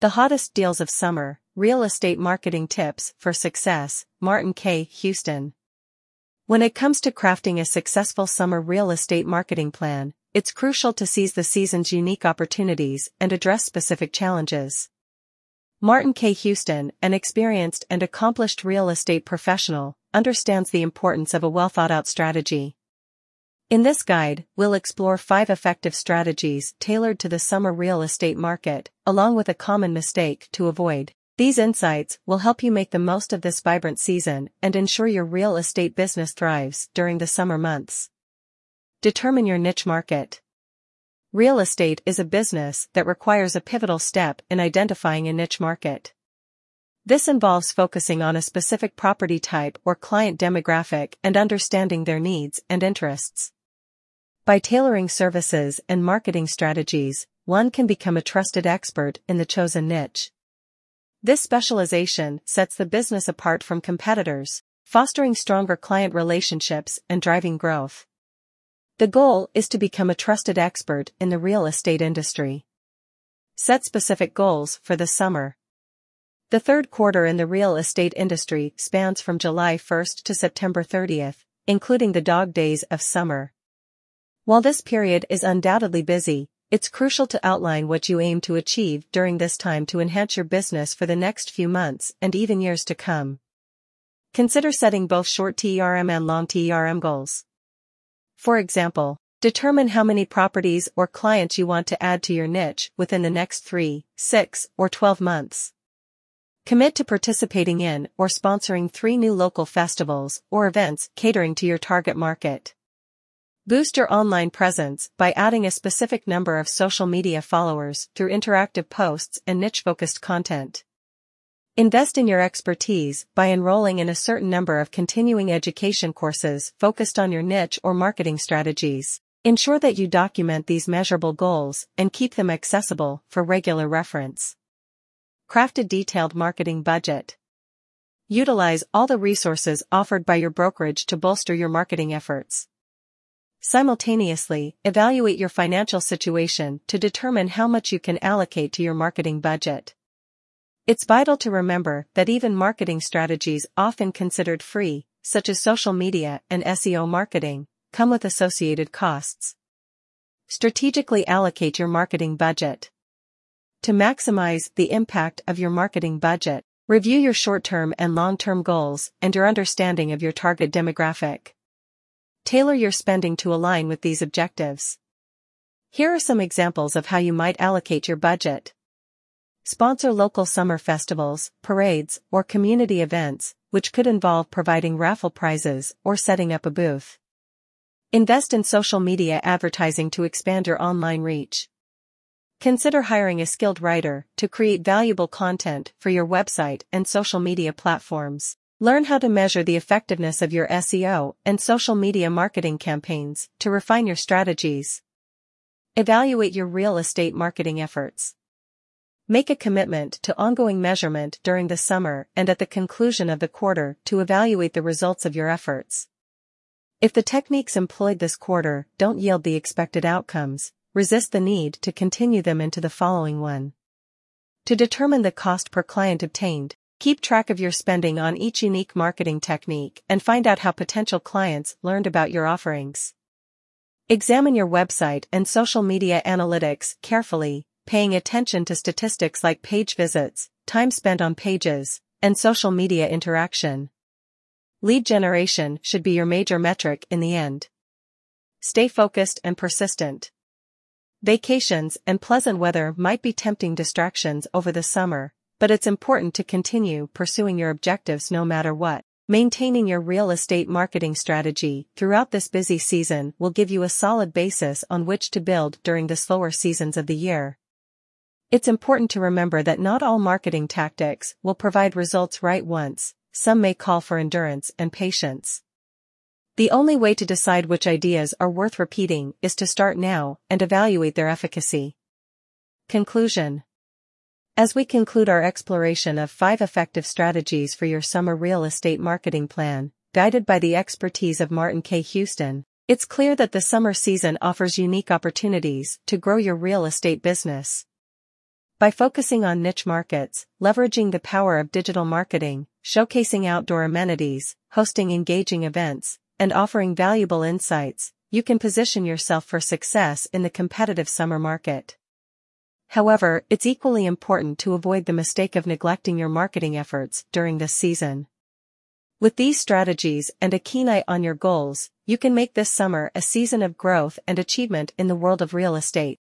The hottest deals of summer, real estate marketing tips for success, Martin Kay Houston. When it comes to crafting a successful summer real estate marketing plan, it's crucial to seize the season's unique opportunities and address specific challenges. Martin Kay Houston, an experienced and accomplished real estate professional, understands the importance of a well thought out strategy. In this guide, we'll explore five effective strategies tailored to the summer real estate market, along with a common mistake to avoid. These insights will help you make the most of this vibrant season and ensure your real estate business thrives during the summer months. Determine your niche market. Real estate is a business that requires a pivotal step in identifying a niche market. This involves focusing on a specific property type or client demographic and understanding their needs and interests. By tailoring services and marketing strategies, one can become a trusted expert in the chosen niche. This specialization sets the business apart from competitors, fostering stronger client relationships and driving growth. The goal is to become a trusted expert in the real estate industry. Set specific goals for the summer. The third quarter in the real estate industry spans from July 1st to September 30th, including the dog days of summer. While this period is undoubtedly busy, it's crucial to outline what you aim to achieve during this time to enhance your business for the next few months and even years to come. Consider setting both short TERM and long TERM goals. For example, determine how many properties or clients you want to add to your niche within the next 3, 6, or 12 months. Commit to participating in or sponsoring three new local festivals or events catering to your target market. Boost your online presence by adding a specific number of social media followers through interactive posts and niche-focused content. Invest in your expertise by enrolling in a certain number of continuing education courses focused on your niche or marketing strategies. Ensure that you document these measurable goals and keep them accessible for regular reference. Craft a detailed marketing budget. Utilize all the resources offered by your brokerage to bolster your marketing efforts. Simultaneously, evaluate your financial situation to determine how much you can allocate to your marketing budget. It's vital to remember that even marketing strategies often considered free, such as social media and SEO marketing, come with associated costs. Strategically allocate your marketing budget. To maximize the impact of your marketing budget, review your short-term and long-term goals and your understanding of your target demographic. Tailor your spending to align with these objectives. Here are some examples of how you might allocate your budget. Sponsor local summer festivals, parades, or community events, which could involve providing raffle prizes or setting up a booth. Invest in social media advertising to expand your online reach. Consider hiring a skilled writer to create valuable content for your website and social media platforms. Learn how to measure the effectiveness of your SEO and social media marketing campaigns to refine your strategies. Evaluate your real estate marketing efforts. Make a commitment to ongoing measurement during the summer and at the conclusion of the quarter to evaluate the results of your efforts. If the techniques employed this quarter don't yield the expected outcomes, resist the need to continue them into the following one. To determine the cost per client obtained, Keep track of your spending on each unique marketing technique and find out how potential clients learned about your offerings. Examine your website and social media analytics carefully, paying attention to statistics like page visits, time spent on pages, and social media interaction. Lead generation should be your major metric in the end. Stay focused and persistent. Vacations and pleasant weather might be tempting distractions over the summer, but it's important to continue pursuing your objectives no matter what. Maintaining your real estate marketing strategy throughout this busy season will give you a solid basis on which to build during the slower seasons of the year. It's important to remember that not all marketing tactics will provide results right once, some may call for endurance and patience. The only way to decide which ideas are worth repeating is to start now and evaluate their efficacy. Conclusion as we conclude our exploration of five effective strategies for your summer real estate marketing plan, guided by the expertise of Martin Kay Houston, it's clear that the summer season offers unique opportunities to grow your real estate business. By focusing on niche markets, leveraging the power of digital marketing, showcasing outdoor amenities, hosting engaging events, and offering valuable insights, you can position yourself for success in the competitive summer market. However, it's equally important to avoid the mistake of neglecting your marketing efforts during this season. With these strategies and a keen eye on your goals, you can make this summer a season of growth and achievement in the world of real estate.